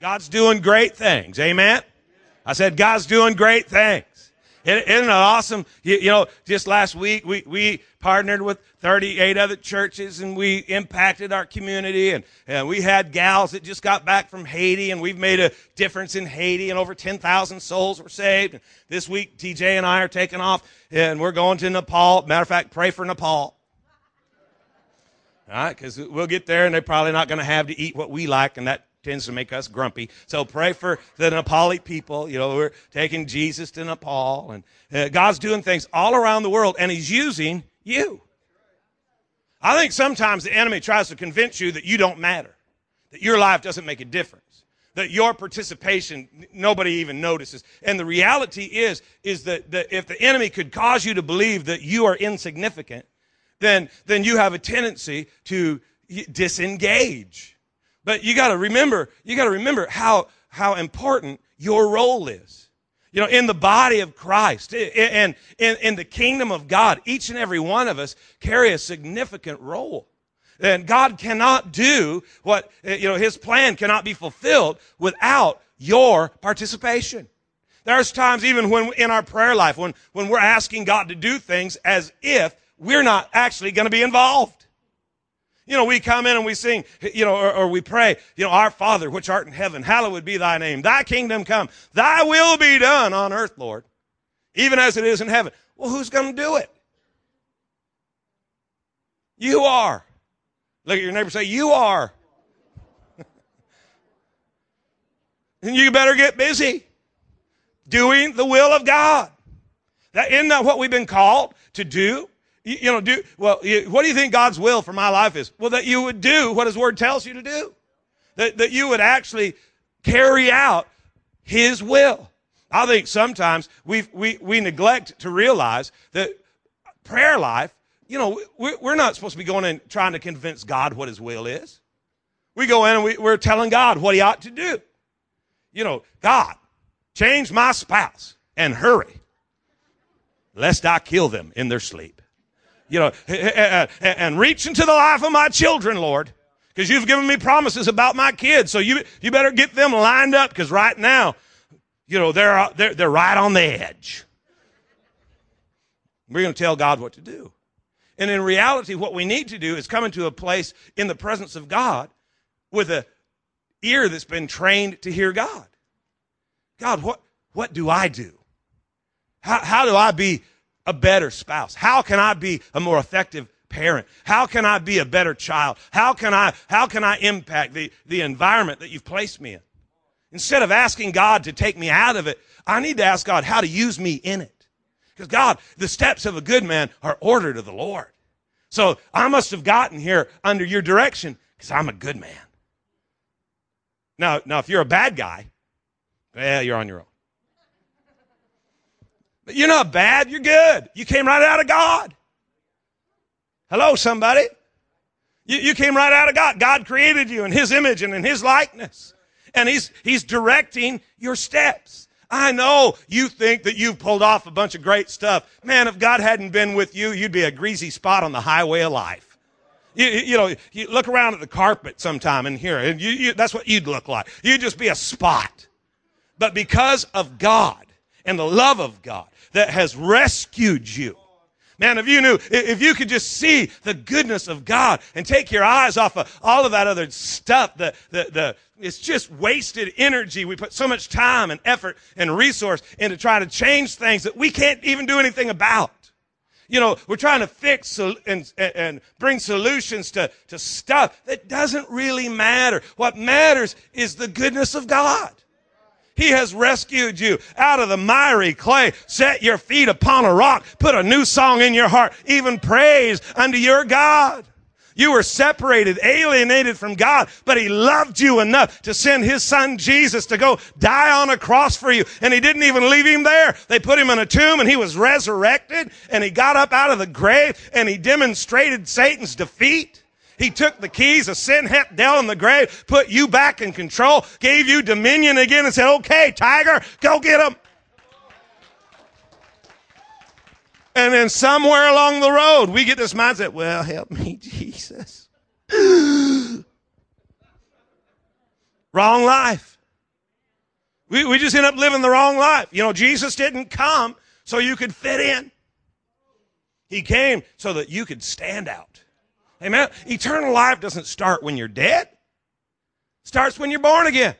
God's doing great things. Amen. I said, God's doing great things. Isn't it awesome? You, you, know, just last week we, we partnered with 38 other churches and we impacted our community and, and we had gals that just got back from Haiti and we've made a difference in Haiti and over 10,000 souls were saved. And this week TJ and I are taking off and we're going to Nepal. Matter of fact, pray for Nepal. All right, because we'll get there and they're probably not going to have to eat what we like, and that tends to make us grumpy. So pray for the Nepali people. You know, we're taking Jesus to Nepal, and uh, God's doing things all around the world, and He's using you. I think sometimes the enemy tries to convince you that you don't matter, that your life doesn't make a difference, that your participation nobody even notices. And the reality is, is that, that if the enemy could cause you to believe that you are insignificant, then, then you have a tendency to disengage. But you got to remember, you got to remember how, how important your role is. You know, in the body of Christ and in, in the kingdom of God, each and every one of us carry a significant role. And God cannot do what, eh, you know, His plan cannot be fulfilled without your participation. There's times even when in our prayer life, when, when we're asking God to do things as if we're not actually going to be involved. You know, we come in and we sing, you know, or, or, we pray, you know, our Father, which art in heaven, hallowed be thy name. Thy kingdom come. Thy will be done on earth, Lord, even as it is in heaven. Well, who's going to do it? You are. Look at your neighbor say, you are. and you better get busy doing the will of God. That isn't that what we've been called to do? You, you know, do, well, you, what do you think God's will for my life is? Well, that you would do what His Word tells you to do. That, that you would actually carry out His will. I think sometimes we we, we neglect to realize that prayer life, you know, we, we're not supposed to be going in trying to convince God what His will is. We go in and we, we're telling God what He ought to do. You know, God, change my spouse and hurry, lest I kill them in their sleep you know, eh, eh, eh, and reach into the life of my children, Lord, because you've given me promises about my kids. So you, you better get them lined up because right now, you know, they're, they're, they're right on the edge. We're going to tell God what to do. And in reality, what we need to do is come into a place in the presence of God with a ear that's been trained to hear God. God, what, what do I do? How, how do I be a better spouse? How can I be a more effective parent? How can I be a better child? How can I, how can I impact the, the environment that you've placed me in? Instead of asking God to take me out of it, I need to ask God how to use me in it. Because God, the steps of a good man are ordered of the Lord. So I must have gotten here under your direction because I'm a good man. Now, now, if you're a bad guy, well, you're on your own. You're not bad, you're good. You came right out of God. Hello, somebody. You, you came right out of God. God created you in His image and in His likeness. And He's, He's directing your steps. I know you think that you've pulled off a bunch of great stuff. Man, if God hadn't been with you, you'd be a greasy spot on the highway of life. You, you know, you look around at the carpet sometime in here, and you, you, that's what you'd look like. You'd just be a spot. But because of God and the love of God, that has rescued you. Man, if you knew, if you could just see the goodness of God and take your eyes off of all of that other stuff, the, the, the, it's just wasted energy. We put so much time and effort and resource into trying to change things that we can't even do anything about. You know, we're trying to fix and, and bring solutions to, to stuff that doesn't really matter. What matters is the goodness of God. He has rescued you out of the miry clay, set your feet upon a rock, put a new song in your heart, even praise unto your God. You were separated, alienated from God, but He loved you enough to send His Son Jesus to go die on a cross for you. And He didn't even leave Him there. They put Him in a tomb and He was resurrected and He got up out of the grave and He demonstrated Satan's defeat. He took the keys of sin, hell, death, and the grave, put you back in control, gave you dominion again, and said, okay, tiger, go get him. And then somewhere along the road, we get this mindset, well, help me, Jesus. Wrong life. We, we just end up living the wrong life. You know, Jesus didn't come so you could fit in. He came so that you could stand out. Amen. Eternal life doesn't start when you're dead. It starts when you're born again.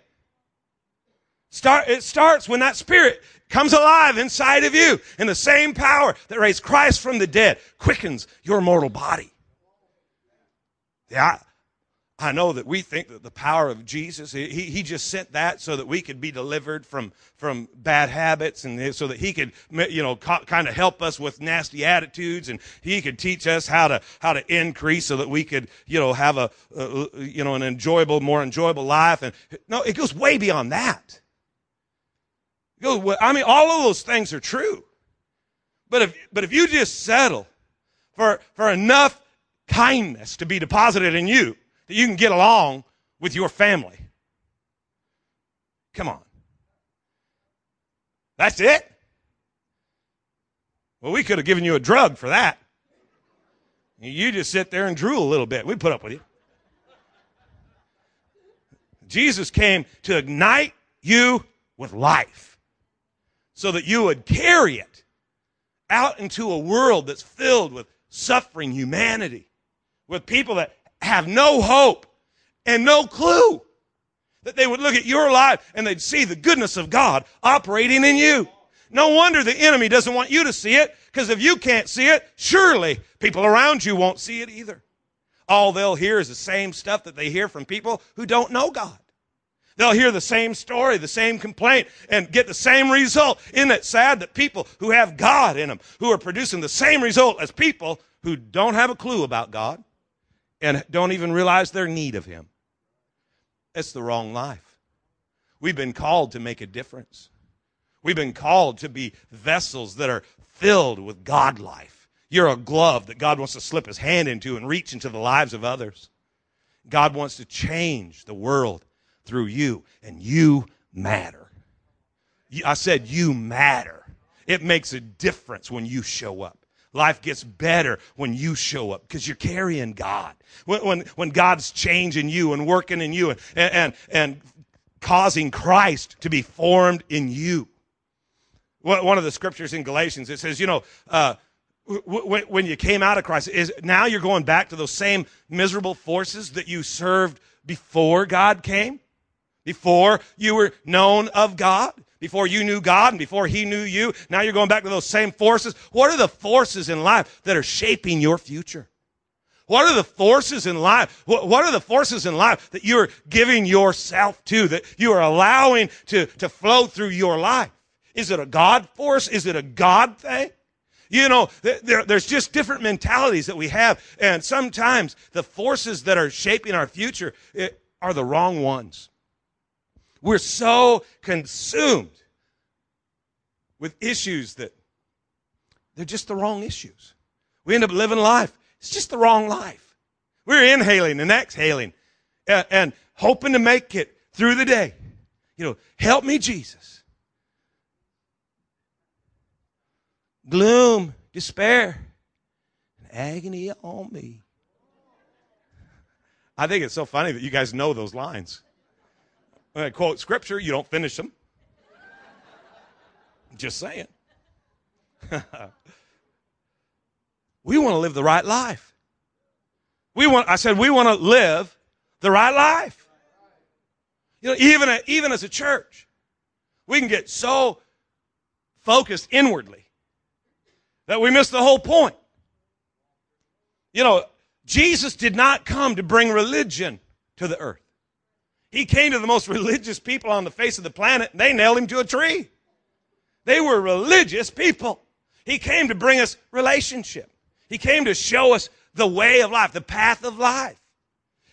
Start, it starts when that spirit comes alive inside of you. And the same power that raised Christ from the dead quickens your mortal body. Yeah, I know that we think that the power of Jesus, he, he just sent that so that we could be delivered from, from bad habits and so that he could, you know, kind of help us with nasty attitudes and he could teach us how to, how to increase so that we could, you know, have a, a you know, an enjoyable, more enjoyable life. And no, it goes way beyond that. Goes, I mean, all of those things are true. But if, but if you just settle for, for enough kindness to be deposited in you, that you can get along with your family. Come on. That's it? Well, we could have given you a drug for that. You just sit there and drool a little bit. We put up with you. Jesus came to ignite you with life so that you would carry it out into a world that's filled with suffering humanity, with people that have no hope and no clue. That they would look at your life and they'd see the goodness of God operating in you. No wonder the enemy doesn't want you to see it, because if you can't see it, surely people around you won't see it either. All they'll hear is the same stuff that they hear from people who don't know God. They'll hear the same story, the same complaint, and get the same result. Isn't it sad that people who have God in them, who are producing the same result as people who don't have a clue about God, and don't even realize their need of Him. That's the wrong life. We've been called to make a difference. We've been called to be vessels that are filled with God life. You're a glove that God wants to slip His hand into and reach into the lives of others. God wants to change the world through you, and you matter. I said, you matter. It makes a difference when you show up. Life gets better when you show up because you're carrying God. When, when, when, God's changing you and working in you and, and, and causing Christ to be formed in you. One of the scriptures in Galatians, it says, you know, uh, when, when you came out of Christ, is now you're going back to those same miserable forces that you served before God came, before you were known of God. Before you knew God and before He knew you, now you're going back to those same forces. What are the forces in life that are shaping your future? What are the forces in life? What are the forces in life that you're giving yourself to, that you are allowing to, to flow through your life? Is it a God force? Is it a God thing? You know, there, there's just different mentalities that we have. And sometimes the forces that are shaping our future are the wrong ones. We're so consumed with issues that they're just the wrong issues. We end up living life. It's just the wrong life. We're inhaling and exhaling and, and hoping to make it through the day. You know, help me, Jesus. Gloom, despair, and agony on me. I think it's so funny that you guys know those lines. I quote scripture, you don't finish them. Just saying. we want to live the right life. We want, I said, we want to live the right life. You know, even, even as a church, we can get so focused inwardly that we miss the whole point. You know, Jesus did not come to bring religion to the earth. He came to the most religious people on the face of the planet and they nailed him to a tree. They were religious people. He came to bring us relationship. He came to show us the way of life, the path of life.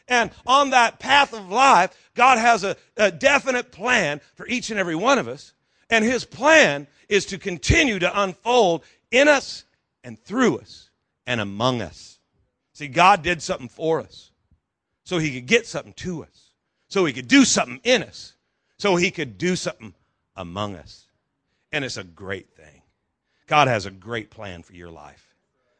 And on that path of life, God has a, a, definite plan for each and every one of us. And his plan is to continue to unfold in us and through us and among us. See, God did something for us so he could get something to us so he could do something in us, so he could do something among us. And it's a great thing. God has a great plan for your life.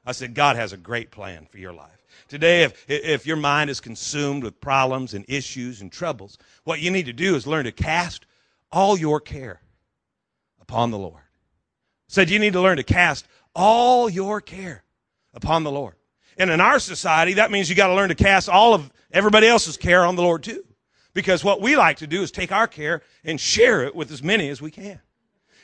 I said, God has a great plan for your life. Today, if, if your mind is consumed with problems and issues and troubles, what you need to do is learn to cast all your care upon the Lord. Said you need to learn to cast all your care upon the Lord. And in our society, that means you got to learn to cast all of everybody else's care on the Lord too. Because what we like to do is take our care and share it with as many as we can.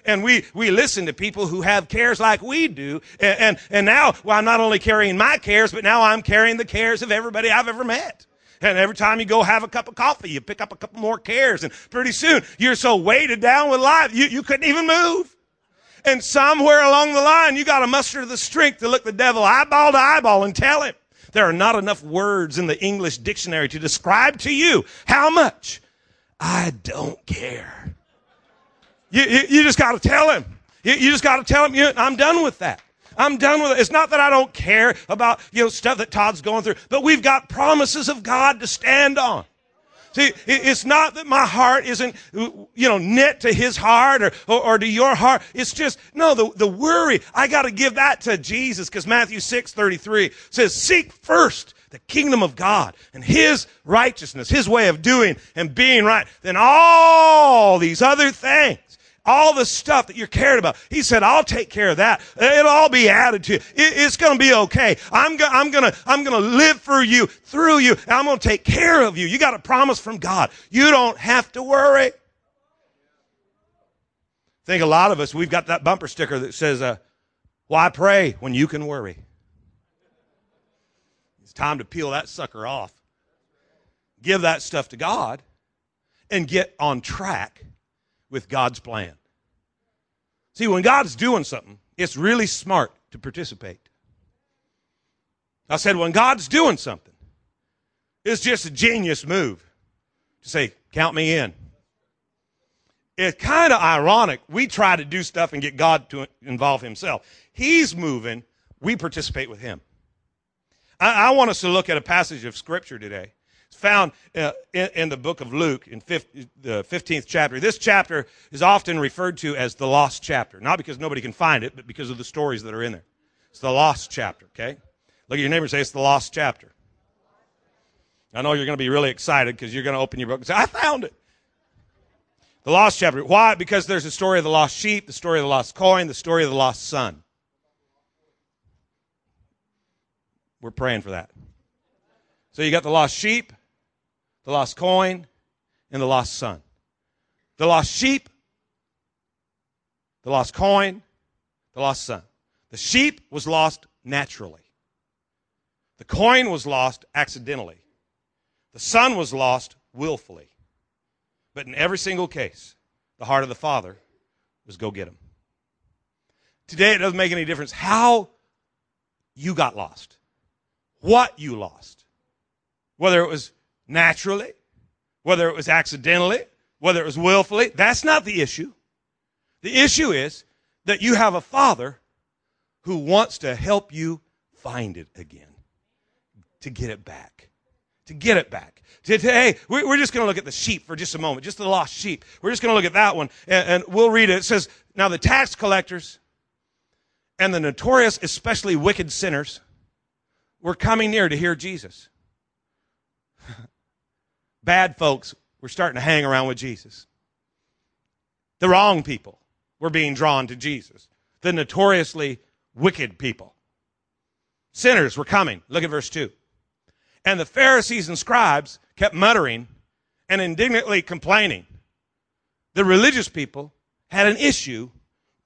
And we, we listen to people who have cares like we do. And, and, and now, well, I'm not only carrying my cares, but now I'm carrying the cares of everybody I've ever met. And every time you go have a cup of coffee, you pick up a couple more cares. And pretty soon, you're so weighted down with life, you, you couldn't even move. And somewhere along the line, you got to muster the strength to look the devil eyeball to eyeball and tell him. There are not enough words in the English dictionary to describe to you how much I don't care. You, you, you just got to tell him. You, you just got to tell him, I'm done with that. I'm done with it. It's not that I don't care about, you know, stuff that Todd's going through, but we've got promises of God to stand on. See, it's not that my heart isn't, you know, knit to his heart or, or, or to your heart. It's just, no, the, the worry, I got to give that to Jesus because Matthew 6 33 says, Seek first the kingdom of God and his righteousness, his way of doing and being right. Then all these other things all the stuff that you're cared about. He said, I'll take care of that. It'll all be added to you. It, it's going to be okay. I'm, go, I'm going to, I'm going to live for you, through you, I'm going to take care of you. You got a promise from God. You don't have to worry. I think a lot of us, we've got that bumper sticker that says, uh, why pray when you can worry? It's time to peel that sucker off. Give that stuff to God and get on track with God's plan. See, when God's doing something, it's really smart to participate. I said, when God's doing something, it's just a genius move to say, count me in. It's kind of ironic. We try to do stuff and get God to involve himself. He's moving, we participate with him. I, I want us to look at a passage of scripture today it's found uh, in, the book of Luke in the 15th chapter. This chapter is often referred to as the lost chapter, not because nobody can find it, but because of the stories that are in there. It's the lost chapter, okay? Look at your neighbor and say, It's the lost chapter. I know you're going to be really excited because you're going to open your book and say, I found it. The lost chapter. Why? Because there's a story of the lost sheep, the story of the lost coin, the story of the lost son. We're praying for that. So you got the lost sheep, the lost coin, and the lost son. The lost sheep, the lost coin, the lost son. The sheep was lost naturally. The coin was lost accidentally. The son was lost willfully. But in every single case, the heart of the father was go get him. Today, it doesn't make any difference how you got lost, what you lost, whether it was naturally, whether it was accidentally, whether it was willfully. That's not the issue. The issue is that you have a father who wants to help you find it again, to get it back. To get it back. Today, we're just going to look at the sheep for just a moment, just the lost sheep. We're just going to look at that one, and, we'll read it. It says, Now the tax collectors and the notorious, especially wicked sinners, were coming near to hear Jesus bad folks were starting to hang around with Jesus. The wrong people were being drawn to Jesus. The notoriously wicked people. Sinners were coming. Look at verse 2. And the Pharisees and scribes kept muttering and indignantly complaining. The religious people had an issue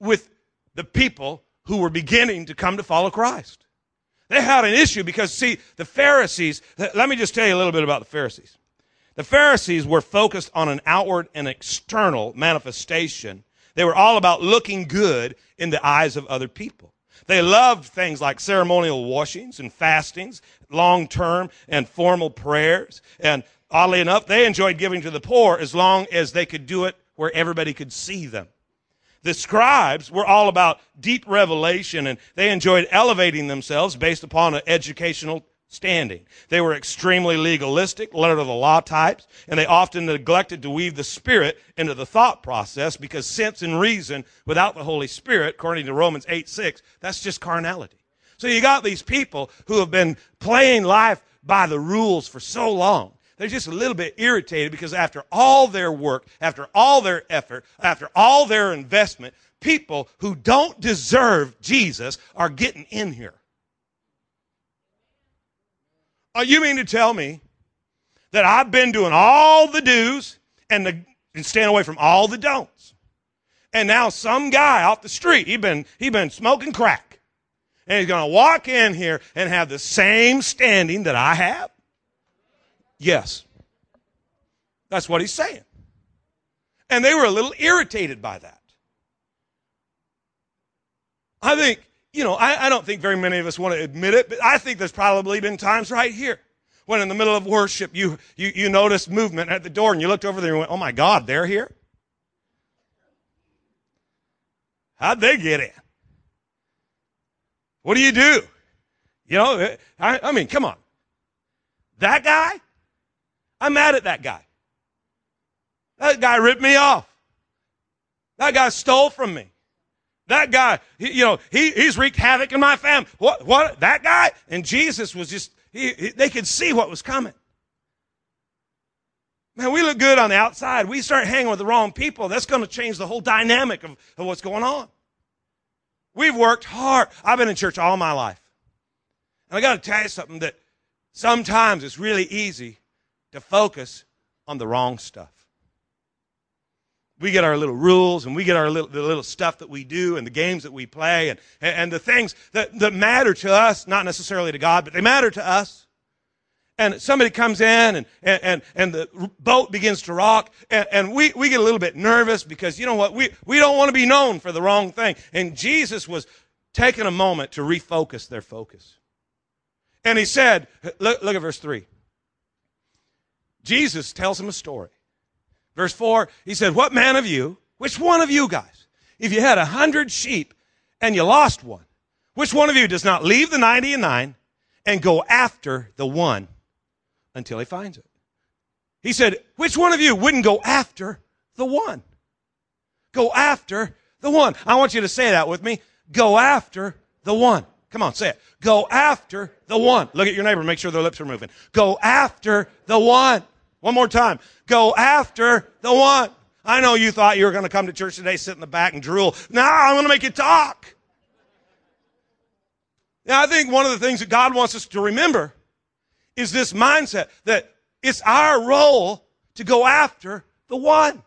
with the people who were beginning to come to follow Christ. They had an issue because, see, the Pharisees, let me just tell you a little bit about the Pharisees. The Pharisees were focused on an outward and external manifestation. They were all about looking good in the eyes of other people. They loved things like ceremonial washings and fastings, long term and formal prayers. And oddly enough, they enjoyed giving to the poor as long as they could do it where everybody could see them. The scribes were all about deep revelation and they enjoyed elevating themselves based upon an educational standing. They were extremely legalistic, letter of the law types, and they often neglected to weave the Spirit into the thought process because sense and reason without the Holy Spirit, according to Romans 8 6, that's just carnality. So you got these people who have been playing life by the rules for so long. they're just a little bit irritated because after all their work, after all their effort, after all their investment, people who don't deserve Jesus are getting in here. Oh, you mean to tell me that I've been doing all the do's and, the, and staying away from all the don'ts? And now some guy off the street, he been he been smoking crack, and he's going to walk in here and have the same standing that I have. Yes, that's what he's saying, and they were a little irritated by that. I think you know I, I don't think very many of us want to admit it, but I think there's probably been times right here when in the middle of worship you, you, you noticed movement at the door and you looked over there and went, oh my God, they're here? How'd they get in? What do you do? You know, eh, I, I mean, come on. That guy? I'm mad at that guy. That guy ripped me off. That guy stole from me. That guy, he, you know, he, he's wreaked havoc in my family. What, what, that guy? And Jesus was just, he, he, they could see what was coming. Man, we look good on the outside. We start hanging with the wrong people. That's going to change the whole dynamic of, of what's going on. We've worked hard. I've been in church all my life. And I got to tell you something that sometimes it's really easy to focus on the wrong stuff. We get our little rules and we get our little, the little stuff that we do and the games that we play and, and the things that, that matter to us, not necessarily to God, but they matter to us. And somebody comes in and, and, and, the boat begins to rock and, and we, we get a little bit nervous because you know what? We, we don't want to be known for the wrong thing. And jesus was taking a moment to refocus their focus. And he said look, look at verse 3 jesus tells him a story verse 4 he said what man of you which one of you guys if you had a hundred sheep and you lost one which one of you does not leave the 90 and 9 and go after the one until he finds it. He said, which one of you wouldn't go after the one? Go after the one. I want you to say that with me. Go after the one. Come on, say it. Go after the one. Look at your neighbor, make sure their lips are moving. Go after the one. One more time. Go after the one. I know you thought you were going to come to church today, sit in the back and drool. Now I'm going to make you talk. Now, I think one of the things that God wants us to remember is this mindset that it's our role to go after the one.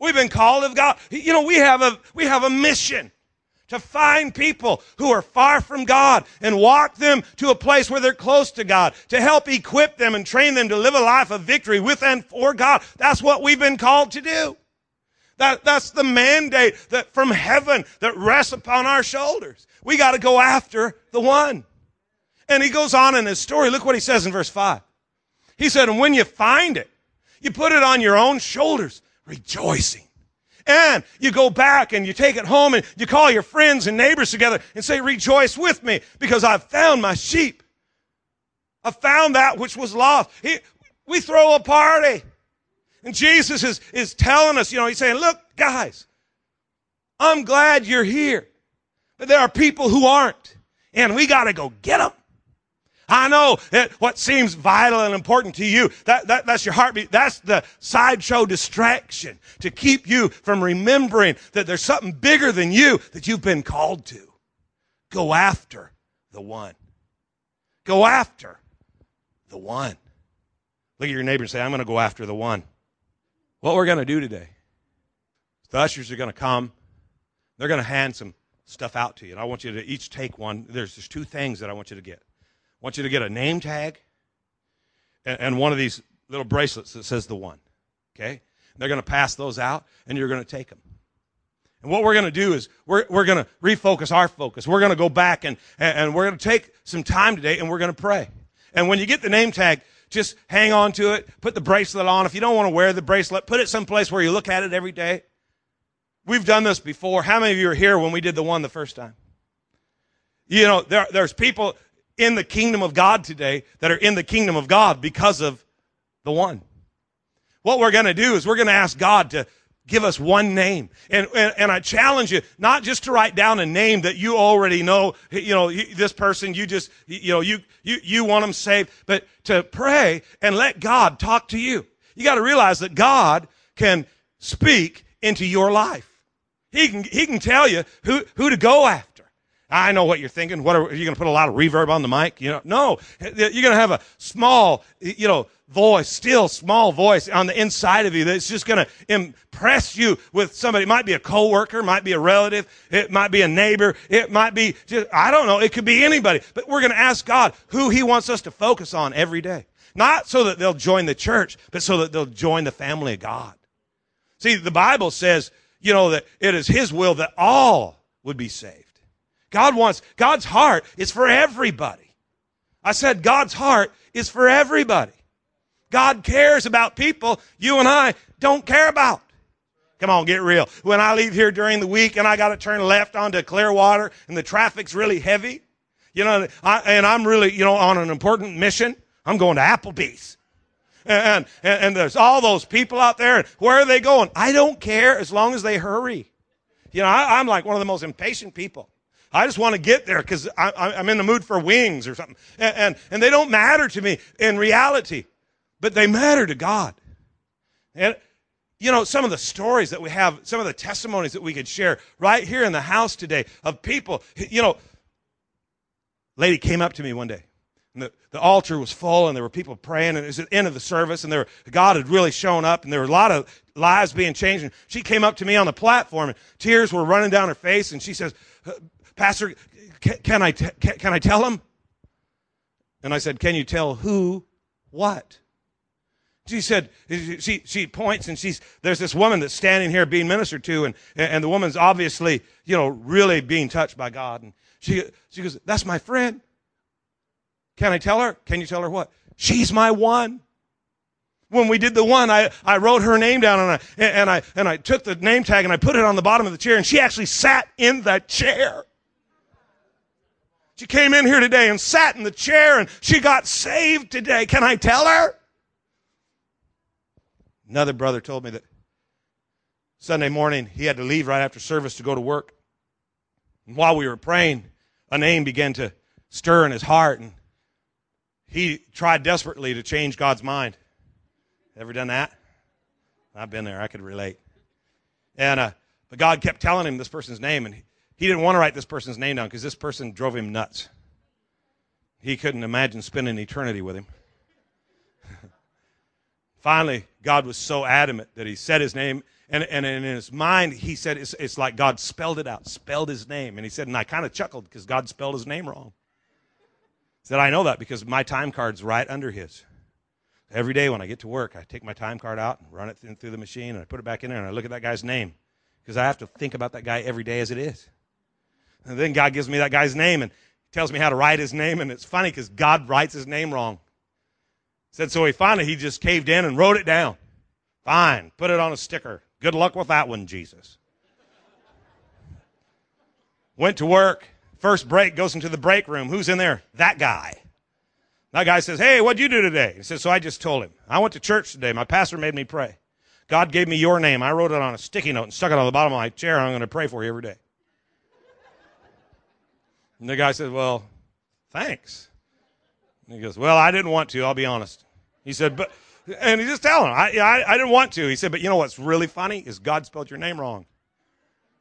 We've been called of God. You know, we have a, we have a mission to find people who are far from God and walk them to a place where they're close to God, to help equip them and train them to live a life of victory with and for God. That's what we've been called to do. That, that's the mandate that from heaven that rests upon our shoulders. We got to go after the one. And he goes on in his story. Look what he says in verse 5. He said, And when you find it, you put it on your own shoulders, rejoicing. And you go back and you take it home and you call your friends and neighbors together and say, Rejoice with me because I've found my sheep. I found that which was lost. He, we throw a party. And Jesus is, is telling us, you know, he's saying, Look, guys, I'm glad you're here. But there are people who aren't. And we got to go get them. I know that what seems vital and important to you, that, that, that's your heartbeat. That's the sideshow distraction to keep you from remembering that there's something bigger than you that you've been called to. Go after the one. Go after the one. Look at your neighbor and say, I'm going to go after the one. What we're going to do today, the ushers are going to come. They're going to hand some stuff out to you. And I want you to each take one. There's just two things that I want you to get. Want you to get a name tag and, and one of these little bracelets that says the one. Okay? And they're going to pass those out and you're going to take them. And what we're going to do is we're, we're going to refocus our focus. We're going to go back and, and we're going to take some time today and we're going to pray. And when you get the name tag, just hang on to it. Put the bracelet on. If you don't want to wear the bracelet, put it someplace where you look at it every day. We've done this before. How many of you are here when we did the one the first time? You know, there, there's people, in the kingdom of God today that are in the kingdom of God because of the one. What we're going to do is we're going to ask God to give us one name. And, and, and, I challenge you not just to write down a name that you already know, you know, this person, you just, you know, you, you, you want them saved, but to pray and let God talk to you. You got to realize that God can speak into your life. He can, he can tell you who, who to go after. I know what you're thinking. What are, are you going to put a lot of reverb on the mic? You know, no. You're going to have a small, you know, voice, still small voice on the inside of you that's just going to impress you with somebody. It might be a coworker, might be a relative, it might be a neighbor, it might be just, I don't know, it could be anybody. But we're going to ask God who He wants us to focus on every day. Not so that they'll join the church, but so that they'll join the family of God. See, the Bible says, you know, that it is His will that all would be saved. God wants, God's heart is for everybody. I said God's heart is for everybody. God cares about people you and I don't care about. Come on, get real. When I leave here during the week and I got to turn left onto Clearwater and the traffic's really heavy, you know, I, and I'm really, you know, on an important mission, I'm going to Applebee's. And, and, and there's all those people out there. And where are they going? I don't care as long as they hurry. You know, I, I'm like one of the most impatient people. I just want to get there because I'm in the mood for wings or something. And, and, and, they don't matter to me in reality, but they matter to God. And, you know, some of the stories that we have, some of the testimonies that we could share right here in the house today of people, you know, lady came up to me one day. And the, the altar was full and there were people praying and it was the end of the service and there, God had really shown up and there were a lot of lives being changed. And she came up to me on the platform and tears were running down her face and she says, Pastor, can, can I, t- can, can I tell him? And I said, Can you tell who what? She said, she, she points and she's, there's this woman that's standing here being ministered to, and, and the woman's obviously, you know, really being touched by God. And she, she goes, That's my friend. Can I tell her? Can you tell her what? She's my one. When we did the one, I, I wrote her name down and I, and I, and I took the name tag and I put it on the bottom of the chair and she actually sat in that chair. She came in here today and sat in the chair and she got saved today. Can I tell her? Another brother told me that Sunday morning he had to leave right after service to go to work. And while we were praying, a name began to stir in his heart and he tried desperately to change God's mind. Ever done that? I've been there. I could relate. And uh, but God kept telling him this person's name, and didn't want to write this person's name down because this person drove him nuts. He couldn't imagine spending eternity with him. Finally, God was so adamant that he said his name, and, and in his mind, he said it's, it's like God spelled it out, spelled his name. And he said, and I kind of chuckled because God spelled his name wrong. He said, I know that because my time card's right under his. Every day when I get to work, I take my time card out and run it through the machine, and I put it back in there, and I look at that guy's name because I have to think about that guy every day as it is. And then God gives me that guy's name and tells me how to write his name. And it's funny because God writes his name wrong. Said so he finally he just caved in and wrote it down. Fine, put it on a sticker. Good luck with that one, Jesus. Went to work. First break goes into the break room. Who's in there? That guy. That guy says, Hey, what'd you do today? He says, So I just told him. I went to church today. My pastor made me pray. God gave me your name. I wrote it on a sticky note and stuck it on the bottom of my chair. I'm going to pray for you every day. And the guy said, Well, thanks. And he goes, Well, I didn't want to, I'll be honest. He said, But, and he just tell him, I, I, I didn't want to. He said, But you know what's really funny is God spelled your name wrong.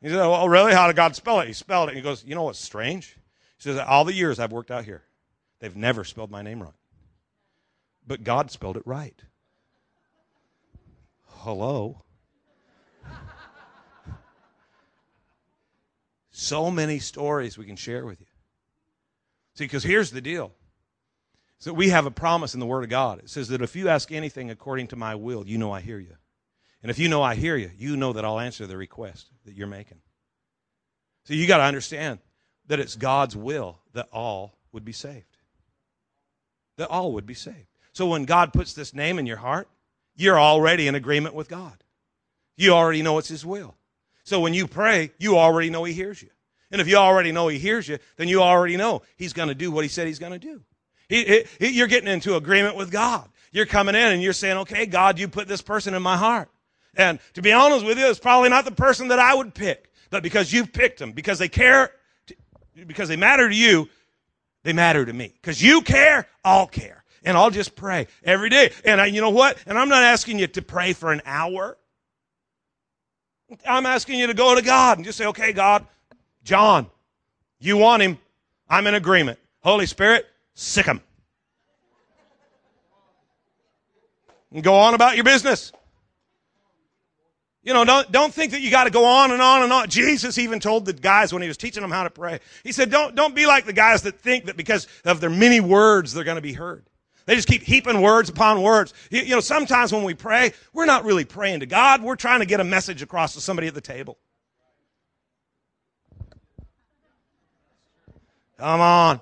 He said, Well, really? How did God spell it? He spelled it. He goes, You know what's strange? He says, All the years I've worked out here, they've never spelled my name wrong. But God spelled it right. Hello? So many stories we can share with you. See, because here's the deal. So we have a promise in the Word of God. It says that if you ask anything according to my will, you know I hear you. And if you know I hear you, you know that I'll answer the request that you're making. So you got to understand that it's God's will that all would be saved. That all would be saved. So when God puts this name in your heart, you're already in agreement with God. You already know it's His will. So when you pray, you already know He hears you. And if you already know He hears you, then you already know He's going to do what He said He's going to do. He, he, you're getting into agreement with God. You're coming in and you're saying, okay, God, you put this person in my heart. And to be honest with you, it's probably not the person that I would pick, but because you've picked them, because they care, to, because they matter to you, they matter to me. Because you care, I'll care. And I'll just pray every day. And I, you know what? And I'm not asking you to pray for an hour. I'm asking you to go to God and just say, okay, God, John, you want him. I'm in agreement. Holy Spirit, sic him. And go on about your business. You know, don't, don't think that you got to go on and on and on. Jesus even told the guys when he was teaching them how to pray, he said, don't, don't be like the guys that think that because of their many words, they're going to be heard. They just keep heaping words upon words. You, you know, sometimes when we pray, we're not really praying to God. We're trying to get a message across to somebody at the table. Come on.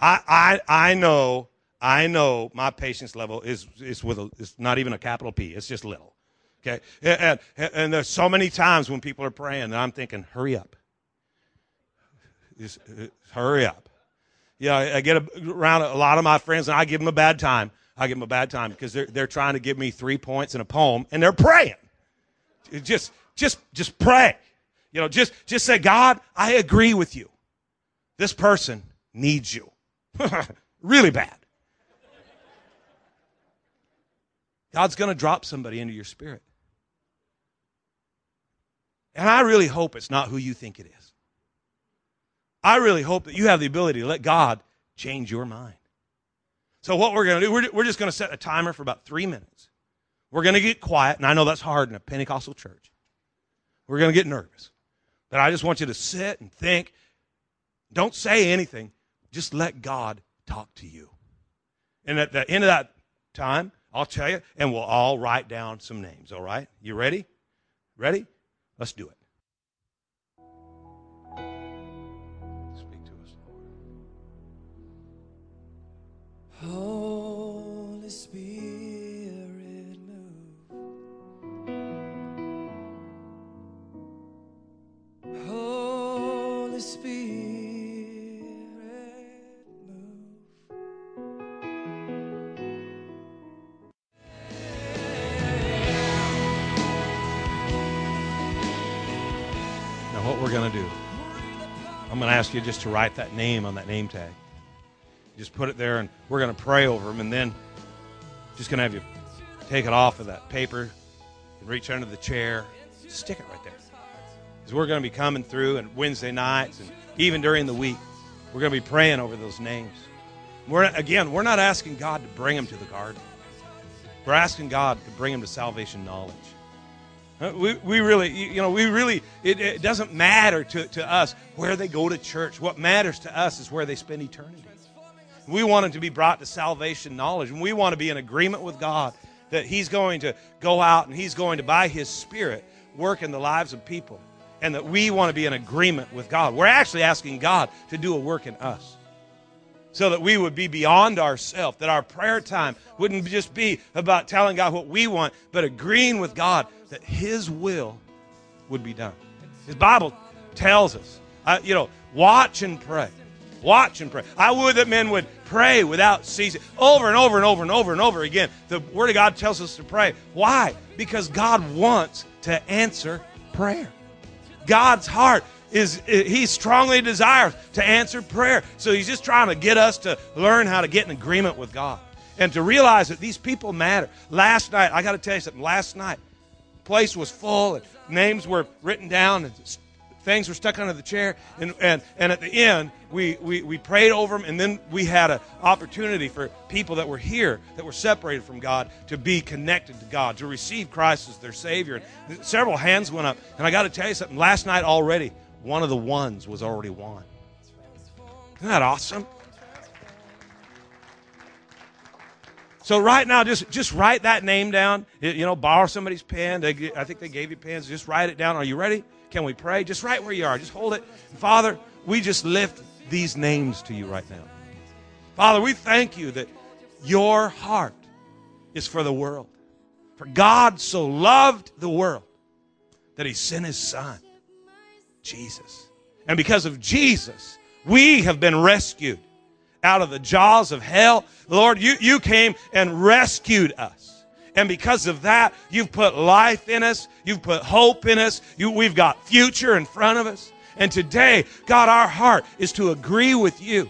I, I, I know, I know my patience level is, is with a, it's not even a capital P. It's just little. Okay. And, and, and there's so many times when people are praying and I'm thinking, hurry up. Just, uh, hurry up. Yeah, I, I get a, around a lot of my friends and I give them a bad time. I give them a bad time because they're, they're trying to give me three points in a poem and they're praying. Just, just, just pray. You know, just, just say, God, I agree with you. This person needs you. really bad. God's going to drop somebody into your spirit. And I really hope it's not who you think it is. I really hope that you have the ability to let God change your mind. So, what we're going to do, we're, we're just going to set a timer for about three minutes. We're going to get quiet, and I know that's hard in a Pentecostal church. We're going to get nervous. But I just want you to sit and think. Don't say anything. Just let God talk to you. And at the end of that time, I'll tell you, and we'll all write down some names, all right? You ready? Ready? Let's do it. Speak to us, Lord. Holy Spirit, ask you just to write that name on that name tag. Just put it there, and we're going to pray over them, and then just going to have you take it off of that paper and reach under the chair, stick it right there. Because we're going to be coming through, and Wednesday nights, and even during the week, we're going to be praying over those names. We're again, we're not asking God to bring them to the garden. We're asking God to bring them to salvation knowledge. Uh, We, we really, you know, we really, it, it doesn't matter to, to us where they go to church. What matters to us is where they spend eternity. We want them to be brought to salvation knowledge, and we want to be in agreement with God that He's going to go out and He's going to, by His Spirit, work in the lives of people, and that we want to be in agreement with God. We're actually asking God to do a work in us so that we would be beyond ourselves, that our prayer time wouldn't just be about telling God what we want, but agreeing with God that His will would be done. His Bible tells us, uh, you know, watch and pray. Watch and pray. I would that men would pray without ceasing. Over and over and over and over and over again. The Word of God tells us to pray. Why? Because God wants to answer prayer. God's heart is he strongly desires to answer prayer. So he's just trying to get us to learn how to get in agreement with God and to realize that these people matter. Last night, I got to tell you something. Last night, place was full and names were written down and things were stuck under the chair. And, and, and at the end we, we, we prayed over them and then we had an opportunity for people that were here that were separated from god to be connected to god to receive christ as their savior. And several hands went up. And i got to tell you something last night already one of the ones was already won. Isn't that awesome So right now, just just write that name down. You know, borrow somebody's pen. They, I think they gave you pens. Just write it down. Are you ready? Can we pray? Just right where you are. Just hold it. Father, we just lift these names to you right now. Father, we thank you that your heart is for the world. For God so loved the world that he sent his son, Jesus. And because of Jesus, we have been rescued out of the jaws of hell. Lord, you, you came and rescued us. And because of that, you've put life in us. You've put hope in us. You, we've got future in front of us. And today, God, our heart is to agree with you.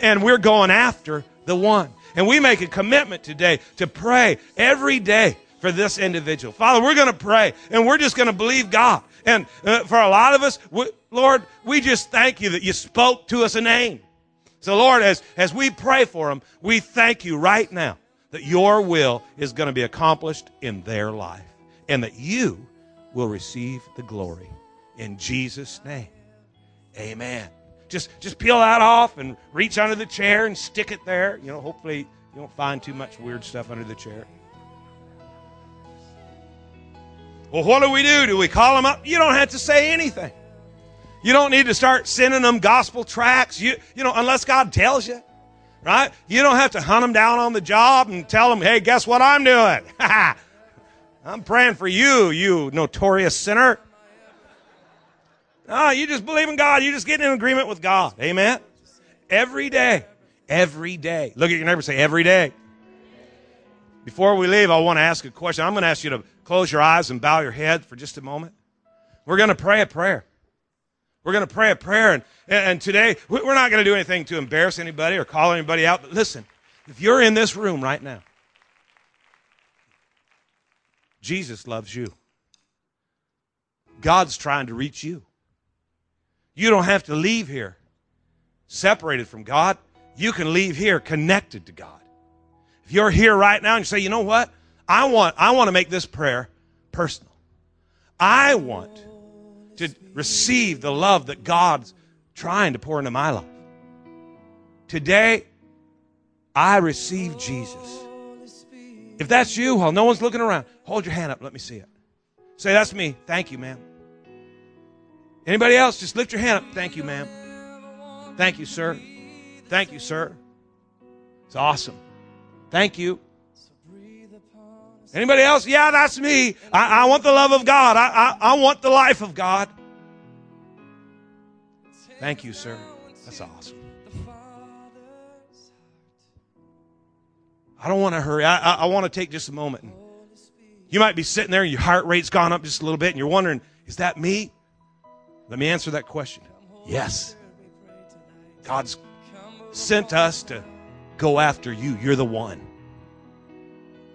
And we're going after the one. And we make a commitment today to pray every day for this individual. Father, we're going to pray and we're just going to believe God. And uh, for a lot of us, we, Lord, we just thank you that you spoke to us a name. So, Lord, as, as we pray for them, we thank you right now that your will is going to be accomplished in their life and that you will receive the glory. In Jesus' name, amen. Just, just peel that off and reach under the chair and stick it there. You know, hopefully you don't find too much weird stuff under the chair. Well, what do we do? Do we call them up? You don't have to say anything. You don't need to start sending them gospel tracts. You, you know, unless God tells you, right? You don't have to hunt them down on the job and tell them, hey, guess what I'm doing? I'm praying for you, you notorious sinner. No, you just believe in God. You just get in agreement with God. Amen. Every day. Every day. Look at your neighbor say, every day. Before we leave, I want to ask a question. I'm going to ask you to close your eyes and bow your head for just a moment. We're going to pray a prayer. We're going to pray a prayer. And, and today, we're not going to do anything to embarrass anybody or call anybody out. But listen, if you're in this room right now, Jesus loves you. God's trying to reach you. You don't have to leave here separated from God. You can leave here connected to God. If you're here right now and you say, you know what? I want, I want to make this prayer personal. I want to receive the love that God's trying to pour into my life. Today, I receive Jesus. If that's you, while no one's looking around, hold your hand up. Let me see it. Say, that's me. Thank you, ma'am. Anybody else? Just lift your hand up. Thank you, ma'am. Thank you, sir. Thank you, sir. It's awesome. Thank you. Anybody else? Yeah, that's me. I, I want the love of God. I, I, I want the life of God. Thank you, sir. That's awesome. I don't want to hurry. I, I, I want to take just a moment. You might be sitting there and your heart rate's gone up just a little bit and you're wondering, is that me? Let me answer that question. Yes. God's sent us to go after you. You're the one.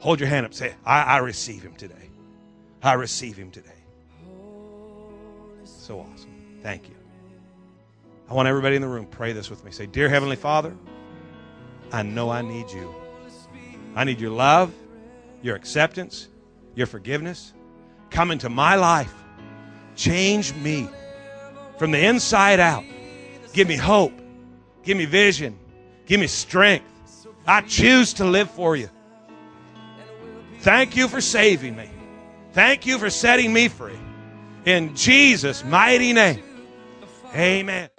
Hold your hand up. Say, I, I receive him today. I receive him today. So awesome. Thank you. I want everybody in the room pray this with me. Say, Dear Heavenly Father, I know I need you. I need your love, your acceptance, your forgiveness. Come into my life. Change me from the inside out. Give me hope. Give me vision. Give me strength. I choose to live for you. Thank you for saving me. Thank you for setting me free. In Jesus' mighty name. Amen.